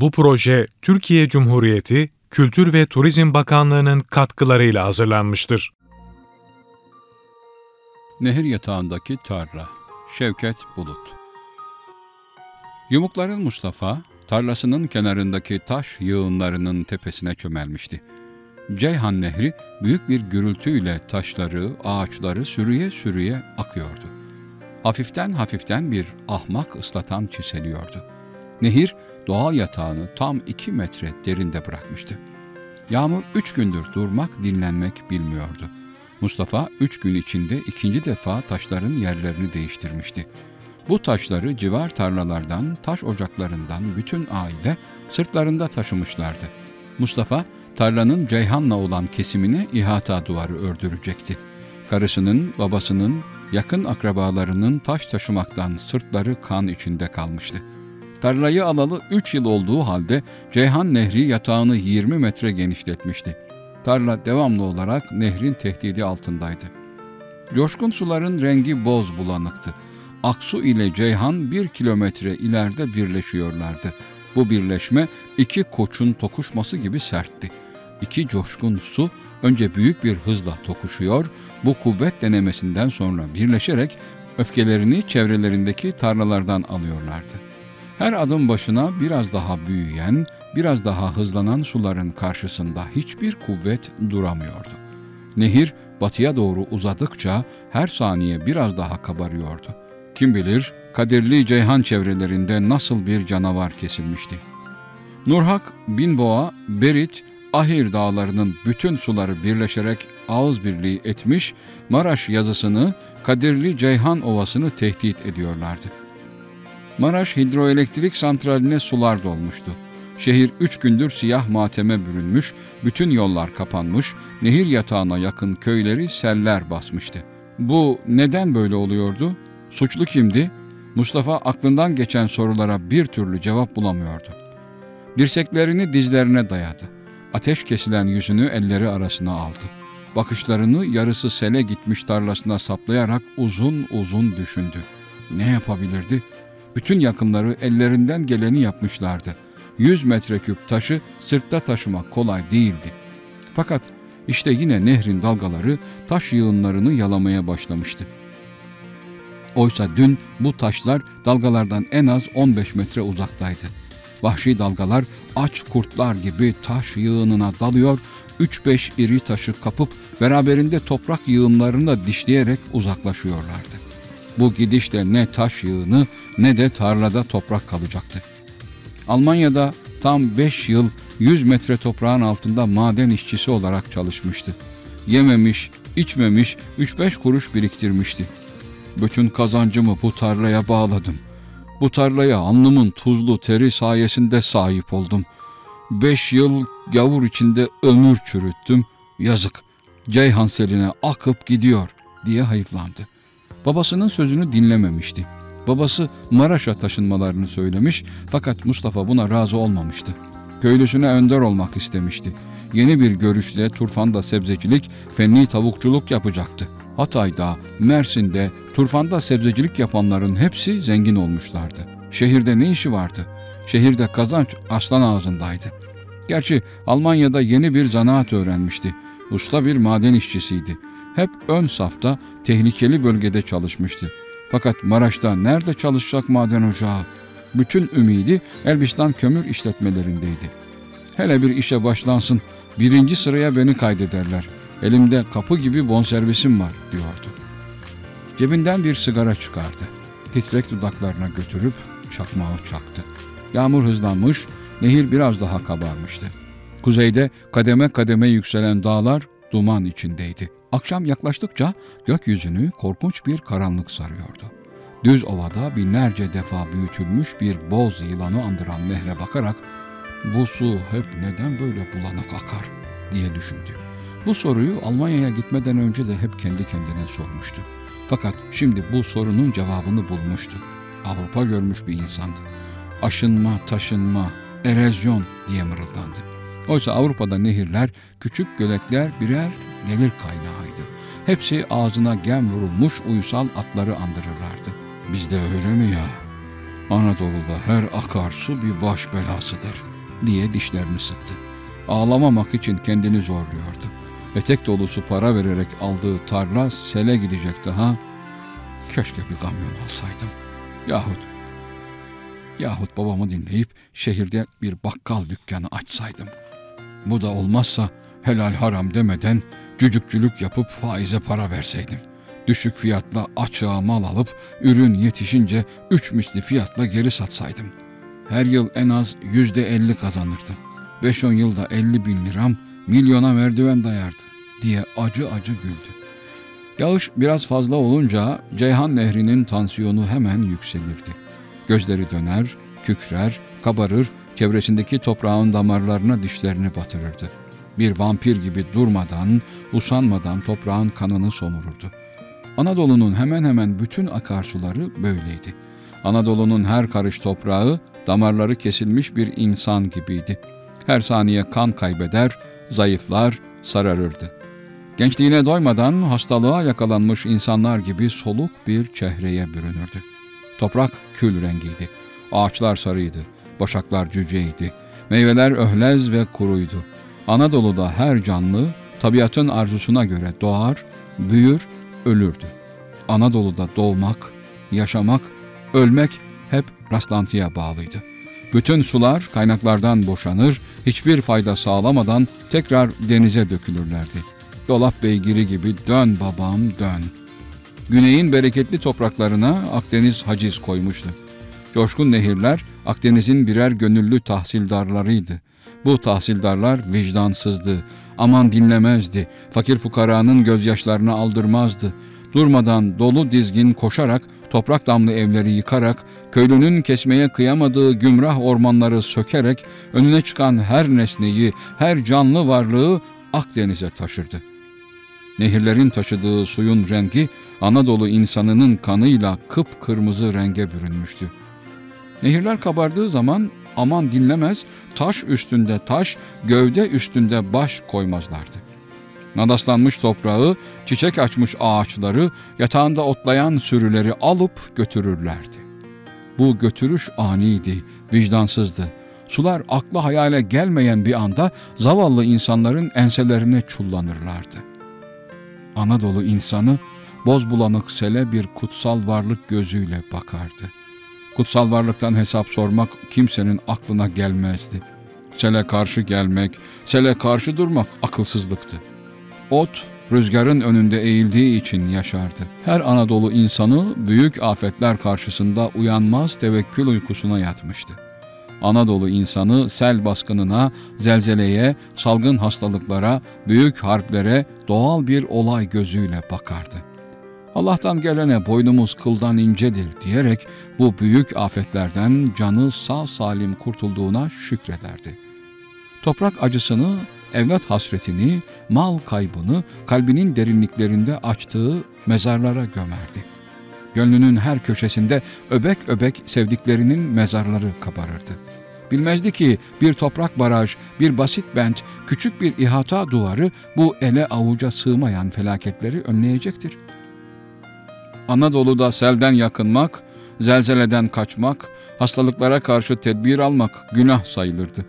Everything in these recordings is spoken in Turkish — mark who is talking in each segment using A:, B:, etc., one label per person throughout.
A: Bu proje Türkiye Cumhuriyeti Kültür ve Turizm Bakanlığı'nın katkılarıyla hazırlanmıştır.
B: Nehir yatağındaki tarla Şevket Bulut Yumukların Mustafa, tarlasının kenarındaki taş yığınlarının tepesine çömelmişti. Ceyhan Nehri büyük bir gürültüyle taşları, ağaçları sürüye sürüye akıyordu. Hafiften hafiften bir ahmak ıslatan çiseliyordu. Nehir doğal yatağını tam iki metre derinde bırakmıştı. Yağmur üç gündür durmak, dinlenmek bilmiyordu. Mustafa üç gün içinde ikinci defa taşların yerlerini değiştirmişti. Bu taşları civar tarlalardan, taş ocaklarından bütün aile sırtlarında taşımışlardı. Mustafa, tarlanın Ceyhan'la olan kesimine ihata duvarı ördürecekti. Karısının, babasının, yakın akrabalarının taş taşımaktan sırtları kan içinde kalmıştı. Tarlayı alalı 3 yıl olduğu halde Ceyhan Nehri yatağını 20 metre genişletmişti. Tarla devamlı olarak nehrin tehdidi altındaydı. Coşkun suların rengi boz bulanıktı. Aksu ile Ceyhan bir kilometre ileride birleşiyorlardı. Bu birleşme iki koçun tokuşması gibi sertti. İki coşkun su önce büyük bir hızla tokuşuyor, bu kuvvet denemesinden sonra birleşerek öfkelerini çevrelerindeki tarlalardan alıyorlardı. Her adım başına biraz daha büyüyen, biraz daha hızlanan suların karşısında hiçbir kuvvet duramıyordu. Nehir batıya doğru uzadıkça her saniye biraz daha kabarıyordu. Kim bilir Kadirli Ceyhan çevrelerinde nasıl bir canavar kesilmişti. Nurhak, Binboğa, Berit, Ahir dağlarının bütün suları birleşerek ağız birliği etmiş, Maraş yazısını, Kadirli Ceyhan Ovası'nı tehdit ediyorlardı. Maraş hidroelektrik santraline sular dolmuştu. Şehir üç gündür siyah mateme bürünmüş, bütün yollar kapanmış, nehir yatağına yakın köyleri seller basmıştı. Bu neden böyle oluyordu? Suçlu kimdi? Mustafa aklından geçen sorulara bir türlü cevap bulamıyordu. Dirseklerini dizlerine dayadı. Ateş kesilen yüzünü elleri arasına aldı. Bakışlarını yarısı sele gitmiş tarlasına saplayarak uzun uzun düşündü. Ne yapabilirdi? Bütün yakınları ellerinden geleni yapmışlardı. Yüz metreküp taşı sırtta taşımak kolay değildi. Fakat işte yine nehrin dalgaları taş yığınlarını yalamaya başlamıştı. Oysa dün bu taşlar dalgalardan en az 15 metre uzaktaydı. Vahşi dalgalar aç kurtlar gibi taş yığınına dalıyor, 3-5 iri taşı kapıp beraberinde toprak yığınlarını da dişleyerek uzaklaşıyorlardı. Bu gidişle ne taş yığını ne de tarlada toprak kalacaktı. Almanya'da tam 5 yıl 100 metre toprağın altında maden işçisi olarak çalışmıştı. Yememiş, içmemiş, 3-5 kuruş biriktirmişti. Bütün kazancımı bu tarlaya bağladım. Bu tarlaya alnımın tuzlu teri sayesinde sahip oldum. Beş yıl gavur içinde ömür çürüttüm. Yazık. Ceyhan seline akıp gidiyor diye hayıflandı. Babasının sözünü dinlememişti. Babası Maraş'a taşınmalarını söylemiş fakat Mustafa buna razı olmamıştı. Köylüsüne önder olmak istemişti. Yeni bir görüşle Turfan'da sebzecilik, fenli tavukçuluk yapacaktı. Hatay'da, Mersin'de, Turfan'da sebzecilik yapanların hepsi zengin olmuşlardı. Şehirde ne işi vardı? Şehirde kazanç aslan ağzındaydı. Gerçi Almanya'da yeni bir zanaat öğrenmişti. Usta bir maden işçisiydi. Hep ön safta tehlikeli bölgede çalışmıştı. Fakat Maraş'ta nerede çalışacak maden ocağı? Bütün ümidi Elbistan kömür işletmelerindeydi. Hele bir işe başlansın, birinci sıraya beni kaydederler. Elimde kapı gibi bonservisim var diyordu. Cebinden bir sigara çıkardı. Titrek dudaklarına götürüp çakmağı çaktı. Yağmur hızlanmış, nehir biraz daha kabarmıştı. Kuzeyde kademe kademe yükselen dağlar duman içindeydi. Akşam yaklaştıkça gökyüzünü korkunç bir karanlık sarıyordu. Düz ovada binlerce defa büyütülmüş bir boz yılanı andıran nehre bakarak bu su hep neden böyle bulanık akar diye düşündü. Bu soruyu Almanya'ya gitmeden önce de hep kendi kendine sormuştu. Fakat şimdi bu sorunun cevabını bulmuştu. Avrupa görmüş bir insandı. Aşınma, taşınma, erozyon diye mırıldandı. Oysa Avrupa'da nehirler, küçük göletler birer gelir kaynağıydı. Hepsi ağzına gem vurulmuş uysal atları andırırlardı. Bizde öyle mi ya? Anadolu'da her akarsu bir baş belasıdır diye dişlerini sıktı. Ağlamamak için kendini zorluyordu. Etek dolusu para vererek aldığı tarla sele gidecekti ha. Keşke bir kamyon alsaydım. Yahut yahut babamı dinleyip şehirde bir bakkal dükkanı açsaydım. Bu da olmazsa helal haram demeden cücükçülük yapıp faize para verseydim. Düşük fiyatla açığa mal alıp ürün yetişince üç misli fiyatla geri satsaydım. Her yıl en az yüzde elli kazanırdım. Beş on yılda elli bin liram milyona merdiven dayardı diye acı acı güldü. Yağış biraz fazla olunca Ceyhan Nehri'nin tansiyonu hemen yükselirdi. Gözleri döner, kükrer, kabarır, çevresindeki toprağın damarlarına dişlerini batırırdı. Bir vampir gibi durmadan, usanmadan toprağın kanını somururdu. Anadolu'nun hemen hemen bütün akarsuları böyleydi. Anadolu'nun her karış toprağı damarları kesilmiş bir insan gibiydi. Her saniye kan kaybeder, zayıflar, sararırdı. Gençliğine doymadan hastalığa yakalanmış insanlar gibi soluk bir çehreye bürünürdü. Toprak kül rengiydi. Ağaçlar sarıydı. Başaklar cüceydi. Meyveler öhlez ve kuruydu. Anadolu'da her canlı tabiatın arzusuna göre doğar, büyür, ölürdü. Anadolu'da doğmak, yaşamak, ölmek hep rastlantıya bağlıydı. Bütün sular kaynaklardan boşanır, hiçbir fayda sağlamadan tekrar denize dökülürlerdi. Dolap beygiri gibi dön babam dön. Güneyin bereketli topraklarına Akdeniz haciz koymuştu. Coşkun nehirler Akdeniz'in birer gönüllü tahsildarlarıydı. Bu tahsildarlar vicdansızdı, aman dinlemezdi, fakir fukaranın gözyaşlarını aldırmazdı. Durmadan dolu dizgin koşarak, toprak damlı evleri yıkarak, köylünün kesmeye kıyamadığı gümrah ormanları sökerek, önüne çıkan her nesneyi, her canlı varlığı Akdeniz'e taşırdı. Nehirlerin taşıdığı suyun rengi Anadolu insanının kanıyla kıpkırmızı renge bürünmüştü. Nehirler kabardığı zaman aman dinlemez, taş üstünde taş, gövde üstünde baş koymazlardı. Nadaslanmış toprağı, çiçek açmış ağaçları, yatağında otlayan sürüleri alıp götürürlerdi. Bu götürüş aniydi, vicdansızdı. Sular akla hayale gelmeyen bir anda zavallı insanların enselerine çullanırlardı. Anadolu insanı boz bulanık sele bir kutsal varlık gözüyle bakardı. Kutsal varlıktan hesap sormak kimsenin aklına gelmezdi. Sele karşı gelmek, sele karşı durmak akılsızlıktı. Ot, rüzgarın önünde eğildiği için yaşardı. Her Anadolu insanı büyük afetler karşısında uyanmaz tevekkül uykusuna yatmıştı. Anadolu insanı sel baskınına, zelzeleye, salgın hastalıklara, büyük harplere doğal bir olay gözüyle bakardı. Allah'tan gelene boynumuz kıldan incedir diyerek bu büyük afetlerden canı sağ salim kurtulduğuna şükrederdi. Toprak acısını, evlat hasretini, mal kaybını kalbinin derinliklerinde açtığı mezarlara gömerdi. Gönlünün her köşesinde öbek öbek sevdiklerinin mezarları kabarırdı.'' Bilmezdi ki bir toprak baraj, bir basit bent, küçük bir ihata duvarı bu ele avuca sığmayan felaketleri önleyecektir. Anadolu'da selden yakınmak, zelzeleden kaçmak, hastalıklara karşı tedbir almak günah sayılırdı.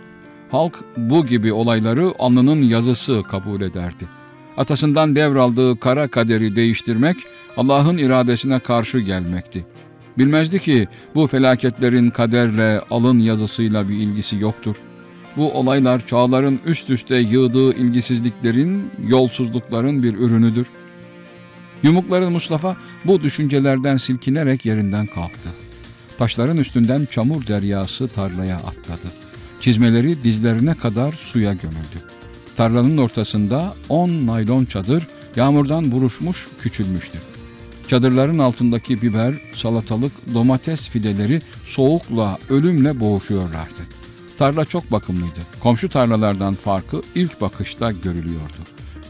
B: Halk bu gibi olayları alnının yazısı kabul ederdi. Atasından devraldığı kara kaderi değiştirmek Allah'ın iradesine karşı gelmekti. Bilmezdi ki bu felaketlerin kaderle, alın yazısıyla bir ilgisi yoktur. Bu olaylar çağların üst üste yığdığı ilgisizliklerin, yolsuzlukların bir ürünüdür. Yumukların Mustafa bu düşüncelerden silkinerek yerinden kalktı. Taşların üstünden çamur deryası tarlaya atladı. Çizmeleri dizlerine kadar suya gömüldü. Tarlanın ortasında on naylon çadır yağmurdan buruşmuş küçülmüştü. Çadırların altındaki biber, salatalık, domates fideleri soğukla, ölümle boğuşuyorlardı. Tarla çok bakımlıydı. Komşu tarlalardan farkı ilk bakışta görülüyordu.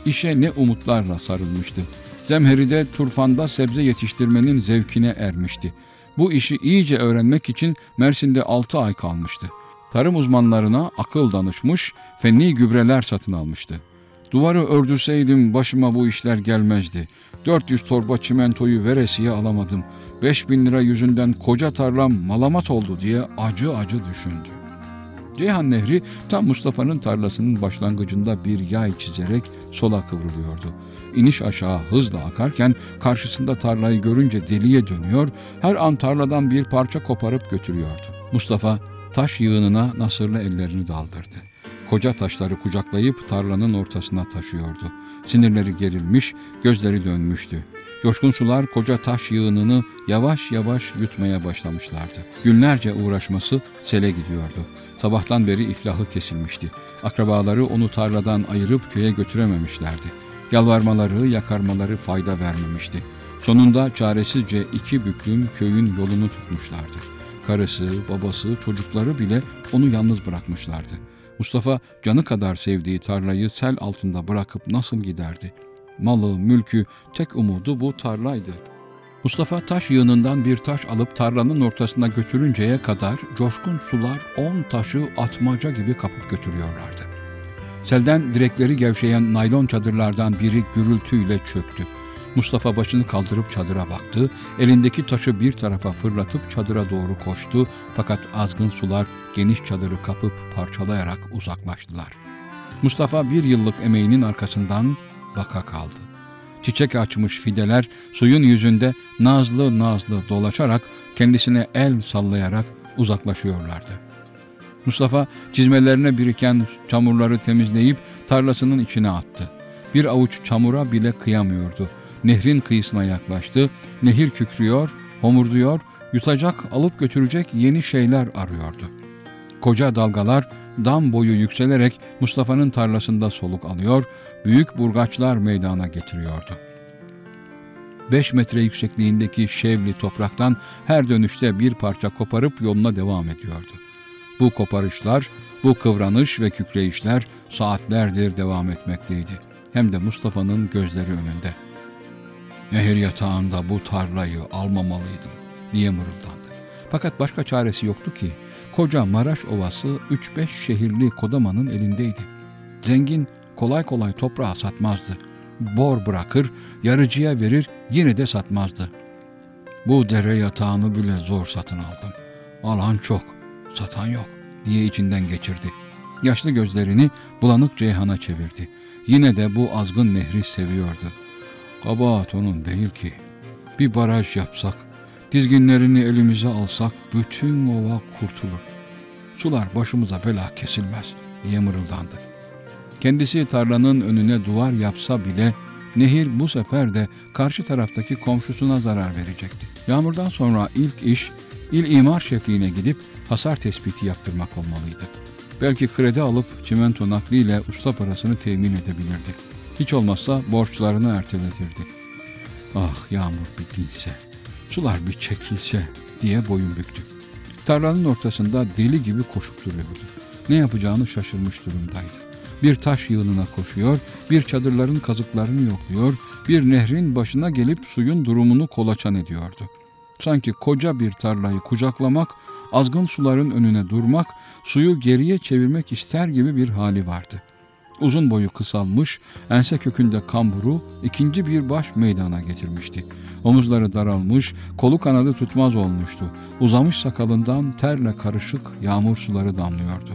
B: İşe ne umutlarla sarılmıştı. Zemheri'de turfanda sebze yetiştirmenin zevkine ermişti. Bu işi iyice öğrenmek için Mersin'de 6 ay kalmıştı. Tarım uzmanlarına akıl danışmış, fenni gübreler satın almıştı. Duvarı ördürseydim başıma bu işler gelmezdi. 400 torba çimentoyu veresiye alamadım. Beş bin lira yüzünden koca tarlam malamat oldu diye acı acı düşündü. Ceyhan Nehri tam Mustafa'nın tarlasının başlangıcında bir yay çizerek sola kıvrılıyordu. İniş aşağı hızla akarken karşısında tarlayı görünce deliye dönüyor, her an tarladan bir parça koparıp götürüyordu. Mustafa taş yığınına nasırlı ellerini daldırdı. Koca taşları kucaklayıp tarlanın ortasına taşıyordu. Sinirleri gerilmiş, gözleri dönmüştü. Coşkun sular koca taş yığınını yavaş yavaş yutmaya başlamışlardı. Günlerce uğraşması sele gidiyordu. Sabahtan beri iflahı kesilmişti. Akrabaları onu tarladan ayırıp köye götürememişlerdi. Yalvarmaları, yakarmaları fayda vermemişti. Sonunda çaresizce iki büklüm köyün yolunu tutmuşlardı. Karısı, babası, çocukları bile onu yalnız bırakmışlardı. Mustafa canı kadar sevdiği tarlayı sel altında bırakıp nasıl giderdi? Malı, mülkü, tek umudu bu tarlaydı. Mustafa taş yığınından bir taş alıp tarlanın ortasına götürünceye kadar coşkun sular on taşı atmaca gibi kapıp götürüyorlardı. Selden direkleri gevşeyen naylon çadırlardan biri gürültüyle çöktü. Mustafa başını kaldırıp çadıra baktı. Elindeki taşı bir tarafa fırlatıp çadıra doğru koştu. Fakat azgın sular geniş çadırı kapıp parçalayarak uzaklaştılar. Mustafa bir yıllık emeğinin arkasından baka kaldı. Çiçek açmış fideler suyun yüzünde nazlı nazlı dolaşarak kendisine el sallayarak uzaklaşıyorlardı. Mustafa çizmelerine biriken çamurları temizleyip tarlasının içine attı. Bir avuç çamura bile kıyamıyordu. Nehrin kıyısına yaklaştı. Nehir kükrüyor, homurduyor, yutacak, alıp götürecek yeni şeyler arıyordu. Koca dalgalar dam boyu yükselerek Mustafa'nın tarlasında soluk alıyor, büyük burgaçlar meydana getiriyordu. Beş metre yüksekliğindeki şevli topraktan her dönüşte bir parça koparıp yoluna devam ediyordu. Bu koparışlar, bu kıvranış ve kükreyişler saatlerdir devam etmekteydi. Hem de Mustafa'nın gözleri önünde. Nehir yatağında bu tarlayı almamalıydım diye mırıldandı. Fakat başka çaresi yoktu ki koca Maraş Ovası 3-5 şehirli kodamanın elindeydi. Zengin kolay kolay toprağı satmazdı. Bor bırakır, yarıcıya verir yine de satmazdı. Bu dere yatağını bile zor satın aldım. Alan çok, satan yok diye içinden geçirdi. Yaşlı gözlerini bulanık Ceyhan'a çevirdi. Yine de bu azgın nehri seviyordu. Kabahat onun değil ki. Bir baraj yapsak, dizginlerini elimize alsak bütün ova kurtulur. Sular başımıza bela kesilmez diye mırıldandı. Kendisi tarlanın önüne duvar yapsa bile nehir bu sefer de karşı taraftaki komşusuna zarar verecekti. Yağmurdan sonra ilk iş il imar şefliğine gidip hasar tespiti yaptırmak olmalıydı. Belki kredi alıp çimento nakliyle usta parasını temin edebilirdi. Hiç olmazsa borçlarını erteletirdi. Ah yağmur bir dinse, sular bir çekilse diye boyun büktü. Tarlanın ortasında deli gibi koşup duruyordu. Ne yapacağını şaşırmış durumdaydı. Bir taş yığınına koşuyor, bir çadırların kazıklarını yokluyor, bir nehrin başına gelip suyun durumunu kolaçan ediyordu. Sanki koca bir tarlayı kucaklamak, azgın suların önüne durmak, suyu geriye çevirmek ister gibi bir hali vardı. Uzun boyu kısalmış, ense kökünde kamburu ikinci bir baş meydana getirmişti. Omuzları daralmış, kolu kanadı tutmaz olmuştu. Uzamış sakalından terle karışık yağmur suları damlıyordu.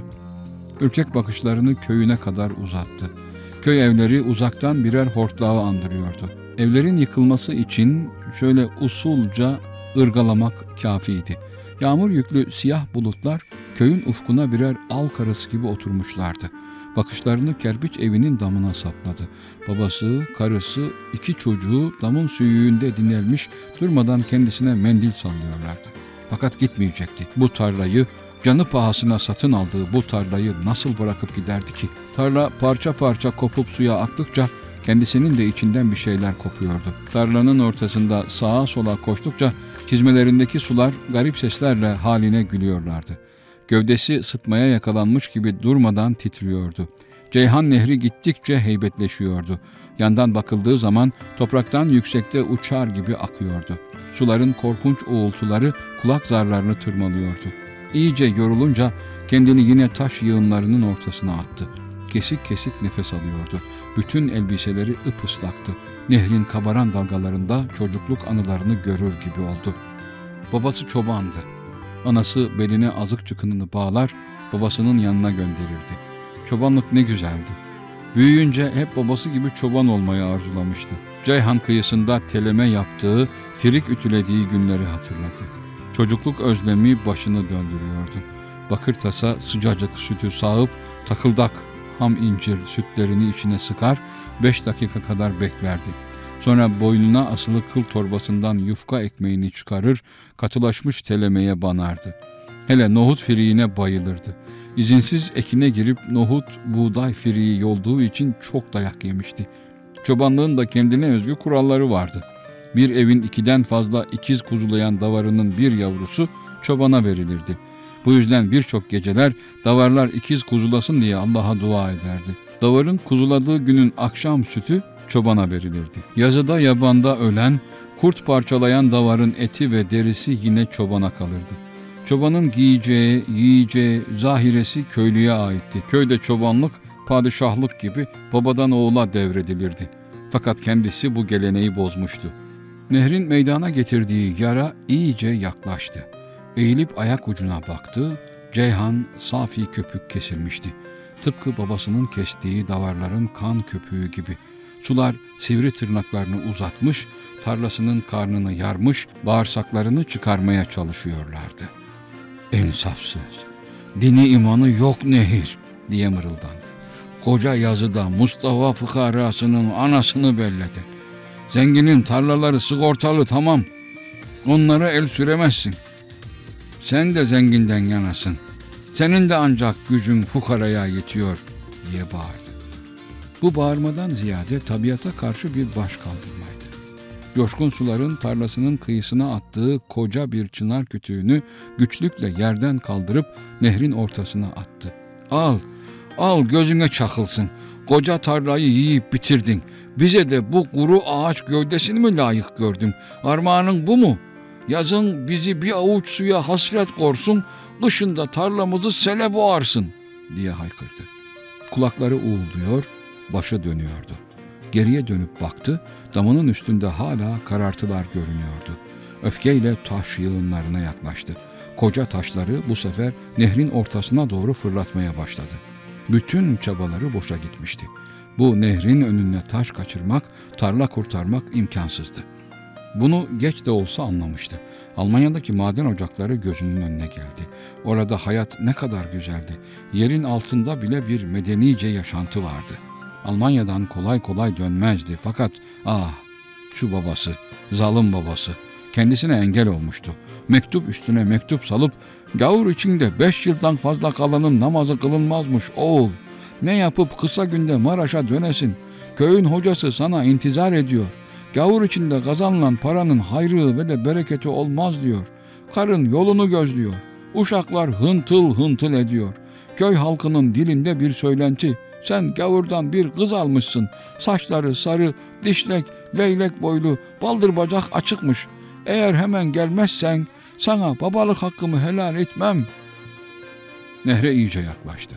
B: Ürkek bakışlarını köyüne kadar uzattı. Köy evleri uzaktan birer hortlağı andırıyordu. Evlerin yıkılması için şöyle usulca ırgalamak kafiydi. Yağmur yüklü siyah bulutlar köyün ufkuna birer al karası gibi oturmuşlardı. Bakışlarını kerpiç evinin damına sapladı. Babası, karısı, iki çocuğu damın suyuğünde dinelmiş durmadan kendisine mendil sallıyorlardı. Fakat gitmeyecekti. Bu tarlayı canı pahasına satın aldığı bu tarlayı nasıl bırakıp giderdi ki? Tarla parça parça kopup suya aktıkça kendisinin de içinden bir şeyler kopuyordu. Tarlanın ortasında sağa sola koştukça çizmelerindeki sular garip seslerle haline gülüyorlardı. Gövdesi sıtmaya yakalanmış gibi durmadan titriyordu. Ceyhan Nehri gittikçe heybetleşiyordu. Yandan bakıldığı zaman topraktan yüksekte uçar gibi akıyordu. Suların korkunç uğultuları kulak zarlarını tırmalıyordu. İyice yorulunca kendini yine taş yığınlarının ortasına attı. Kesik kesik nefes alıyordu. Bütün elbiseleri ıpıslaktı. Nehrin kabaran dalgalarında çocukluk anılarını görür gibi oldu. Babası çobandı. Anası beline azık çıkınını bağlar, babasının yanına gönderirdi. Çobanlık ne güzeldi. Büyüyünce hep babası gibi çoban olmayı arzulamıştı. Ceyhan kıyısında teleme yaptığı, firik ütülediği günleri hatırladı. Çocukluk özlemi başını döndürüyordu. Bakır tasa sıcacık sütü sağıp takıldak ham incir sütlerini içine sıkar, beş dakika kadar beklerdi. Sonra boynuna asılı kıl torbasından yufka ekmeğini çıkarır, katılaşmış telemeye banardı. Hele nohut firiğine bayılırdı. İzinsiz ekine girip nohut, buğday firiği yolduğu için çok dayak yemişti. Çobanlığın da kendine özgü kuralları vardı. Bir evin ikiden fazla ikiz kuzulayan davarının bir yavrusu çobana verilirdi. Bu yüzden birçok geceler davarlar ikiz kuzulasın diye Allah'a dua ederdi. Davarın kuzuladığı günün akşam sütü çobana verilirdi. Yazıda yabanda ölen, kurt parçalayan davarın eti ve derisi yine çobana kalırdı. Çobanın giyeceği, yiyeceği, zahiresi köylüye aitti. Köyde çobanlık, padişahlık gibi babadan oğula devredilirdi. Fakat kendisi bu geleneği bozmuştu. Nehrin meydana getirdiği yara iyice yaklaştı. Eğilip ayak ucuna baktı, Ceyhan safi köpük kesilmişti. Tıpkı babasının kestiği davarların kan köpüğü gibi. Sular sivri tırnaklarını uzatmış, tarlasının karnını yarmış, bağırsaklarını çıkarmaya çalışıyorlardı. İnsafsız, dini imanı yok nehir diye mırıldandı. Koca yazıda Mustafa fıkarasının anasını belledi. Zenginin tarlaları sigortalı tamam. Onlara el süremezsin. Sen de zenginden yanasın. Senin de ancak gücün fukaraya yetiyor diye bağırdı. Bu bağırmadan ziyade tabiata karşı bir baş kaldırmaydı. Coşkun suların tarlasının kıyısına attığı koca bir çınar kütüğünü güçlükle yerden kaldırıp nehrin ortasına attı. Al, al gözüne çakılsın. Koca tarlayı yiyip bitirdin. Bize de bu kuru ağaç gövdesini mi layık gördün? Armağanın bu mu? Yazın bizi bir avuç suya hasret korsun, kışında tarlamızı sele boğarsın diye haykırdı. Kulakları uğulduyor, başı dönüyordu. Geriye dönüp baktı, damının üstünde hala karartılar görünüyordu. Öfkeyle taş yığınlarına yaklaştı. Koca taşları bu sefer nehrin ortasına doğru fırlatmaya başladı. Bütün çabaları boşa gitmişti. Bu nehrin önüne taş kaçırmak, tarla kurtarmak imkansızdı. Bunu geç de olsa anlamıştı. Almanya'daki maden ocakları gözünün önüne geldi. Orada hayat ne kadar güzeldi. Yerin altında bile bir medenice yaşantı vardı. Almanya'dan kolay kolay dönmezdi fakat ah şu babası, zalim babası kendisine engel olmuştu. Mektup üstüne mektup salıp gavur içinde beş yıldan fazla kalanın namazı kılınmazmış oğul. Ne yapıp kısa günde Maraş'a dönesin. Köyün hocası sana intizar ediyor. Gavur içinde kazanılan paranın hayrı ve de bereketi olmaz diyor. Karın yolunu gözlüyor. Uşaklar hıntıl hıntıl ediyor. Köy halkının dilinde bir söylenti. Sen gavurdan bir kız almışsın. Saçları sarı, dişlek, leylek boylu, baldır bacak açıkmış. Eğer hemen gelmezsen sana babalık hakkımı helal etmem. Nehre iyice yaklaştı.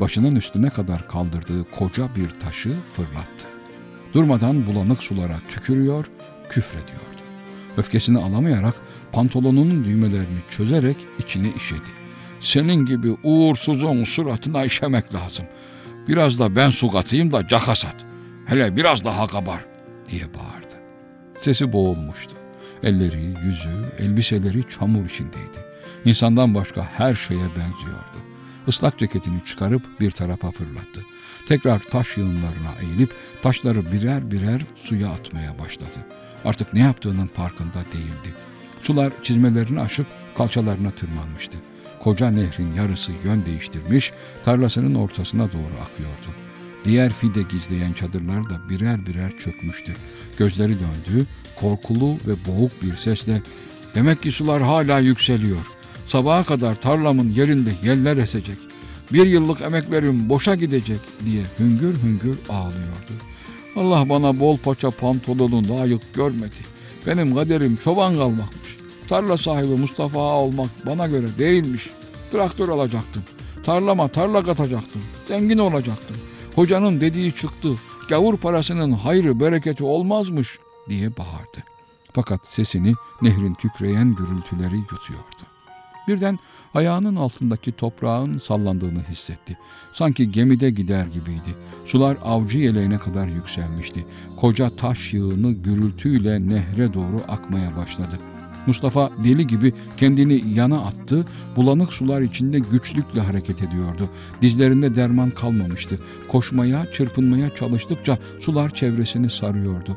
B: Başının üstüne kadar kaldırdığı koca bir taşı fırlattı. Durmadan bulanık sulara tükürüyor, küfrediyordu. Öfkesini alamayarak pantolonunun düğmelerini çözerek içine işedi. Senin gibi uğursuzun suratına işemek lazım. Biraz da ben su katayım da caka sat. Hele biraz daha kabar diye bağırdı. Sesi boğulmuştu. Elleri, yüzü, elbiseleri çamur içindeydi. İnsandan başka her şeye benziyordu. Islak ceketini çıkarıp bir tarafa fırlattı. Tekrar taş yığınlarına eğilip taşları birer birer suya atmaya başladı. Artık ne yaptığının farkında değildi. Sular çizmelerini aşıp kalçalarına tırmanmıştı. Koca nehrin yarısı yön değiştirmiş, tarlasının ortasına doğru akıyordu. Diğer fide gizleyen çadırlar da birer birer çökmüştü. Gözleri döndü, korkulu ve boğuk bir sesle ''Demek ki sular hala yükseliyor. Sabaha kadar tarlamın yerinde yeller esecek. Bir yıllık emeklerim boşa gidecek.'' diye hüngür hüngür ağlıyordu. Allah bana bol paça pantolonu layık görmedi. Benim kaderim çoban kalmakmış. Tarla sahibi Mustafa Ağa olmak bana göre değilmiş. Traktör alacaktım. Tarlama tarla katacaktım. Zengin olacaktım. Hocanın dediği çıktı. Gavur parasının hayrı bereketi olmazmış diye bağırdı. Fakat sesini nehrin tükreyen gürültüleri yutuyordu. Birden ayağının altındaki toprağın sallandığını hissetti. Sanki gemide gider gibiydi. Sular avcı yeleğine kadar yükselmişti. Koca taş yığını gürültüyle nehre doğru akmaya başladı. Mustafa deli gibi kendini yana attı, bulanık sular içinde güçlükle hareket ediyordu. Dizlerinde derman kalmamıştı. Koşmaya, çırpınmaya çalıştıkça sular çevresini sarıyordu.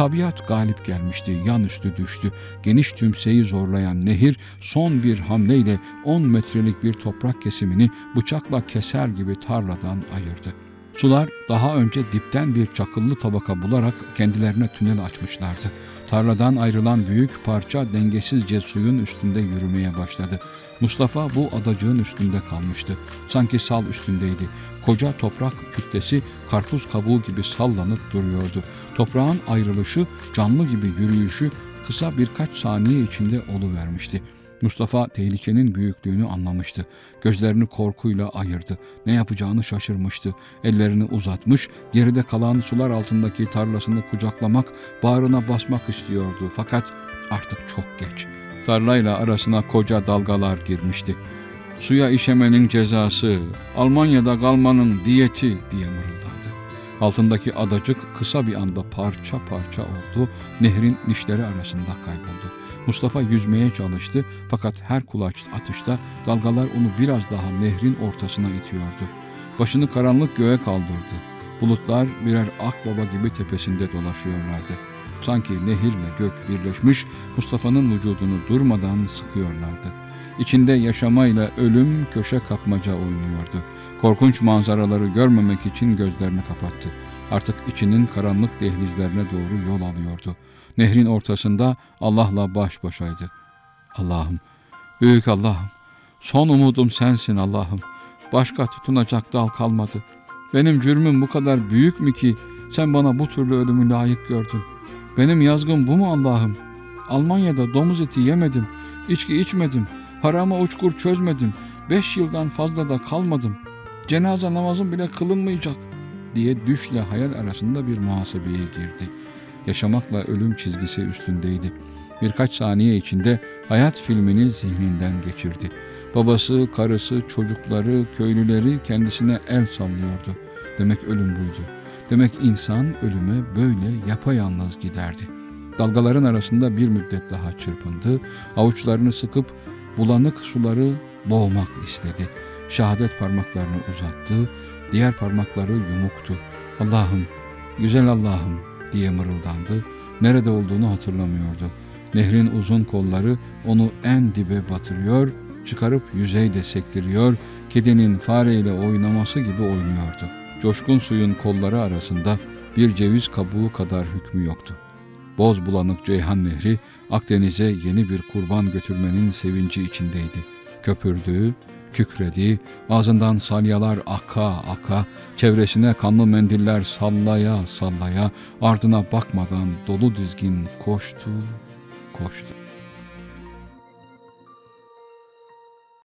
B: Tabiat galip gelmişti, yan üstü düştü. Geniş tümseyi zorlayan nehir son bir hamleyle 10 metrelik bir toprak kesimini bıçakla keser gibi tarladan ayırdı. Sular daha önce dipten bir çakıllı tabaka bularak kendilerine tünel açmışlardı. Tarladan ayrılan büyük parça dengesizce suyun üstünde yürümeye başladı. Mustafa bu adacığın üstünde kalmıştı. Sanki sal üstündeydi. Koca toprak kütlesi karpuz kabuğu gibi sallanıp duruyordu. Toprağın ayrılışı, canlı gibi yürüyüşü kısa birkaç saniye içinde oluvermişti. Mustafa tehlikenin büyüklüğünü anlamıştı. Gözlerini korkuyla ayırdı. Ne yapacağını şaşırmıştı. Ellerini uzatmış, geride kalan sular altındaki tarlasını kucaklamak, bağrına basmak istiyordu. Fakat artık çok geç. Tarlayla arasına koca dalgalar girmişti. Suya işemenin cezası, Almanya'da kalmanın diyeti diye mırıldandı. Altındaki adacık kısa bir anda parça parça oldu, nehrin dişleri arasında kayboldu. Mustafa yüzmeye çalıştı fakat her kulaç atışta dalgalar onu biraz daha nehrin ortasına itiyordu. Başını karanlık göğe kaldırdı. Bulutlar birer akbaba gibi tepesinde dolaşıyorlardı. Sanki nehirle gök birleşmiş Mustafa'nın vücudunu durmadan sıkıyorlardı. İçinde yaşamayla ölüm köşe kapmaca oynuyordu. Korkunç manzaraları görmemek için gözlerini kapattı. Artık içinin karanlık dehlizlerine doğru yol alıyordu. Nehrin ortasında Allah'la baş başaydı. Allah'ım, büyük Allah'ım, son umudum sensin Allah'ım. Başka tutunacak dal kalmadı. Benim cürmüm bu kadar büyük mü ki sen bana bu türlü ölümü layık gördün? Benim yazgım bu mu Allah'ım? Almanya'da domuz eti yemedim, içki içmedim, harama uçkur çözmedim, beş yıldan fazla da kalmadım. Cenaze namazım bile kılınmayacak diye düşle hayal arasında bir muhasebeye girdi. Yaşamakla ölüm çizgisi üstündeydi. Birkaç saniye içinde hayat filmini zihninden geçirdi. Babası, karısı, çocukları, köylüleri kendisine el sallıyordu. Demek ölüm buydu. Demek insan ölüme böyle yapayalnız giderdi. Dalgaların arasında bir müddet daha çırpındı. Avuçlarını sıkıp bulanık suları boğmak istedi. Şehadet parmaklarını uzattı. Diğer parmakları yumuktu. Allah'ım, güzel Allah'ım diye mırıldandı. Nerede olduğunu hatırlamıyordu. Nehrin uzun kolları onu en dibe batırıyor, çıkarıp yüzeyde sektiriyor, kedinin fareyle oynaması gibi oynuyordu. Coşkun suyun kolları arasında bir ceviz kabuğu kadar hükmü yoktu. Boz bulanık Ceyhan Nehri Akdeniz'e yeni bir kurban götürmenin sevinci içindeydi. Köpürdü, kükredi, ağzından salyalar aka aka, çevresine kanlı mendiller sallaya sallaya, ardına bakmadan dolu dizgin koştu, koştu.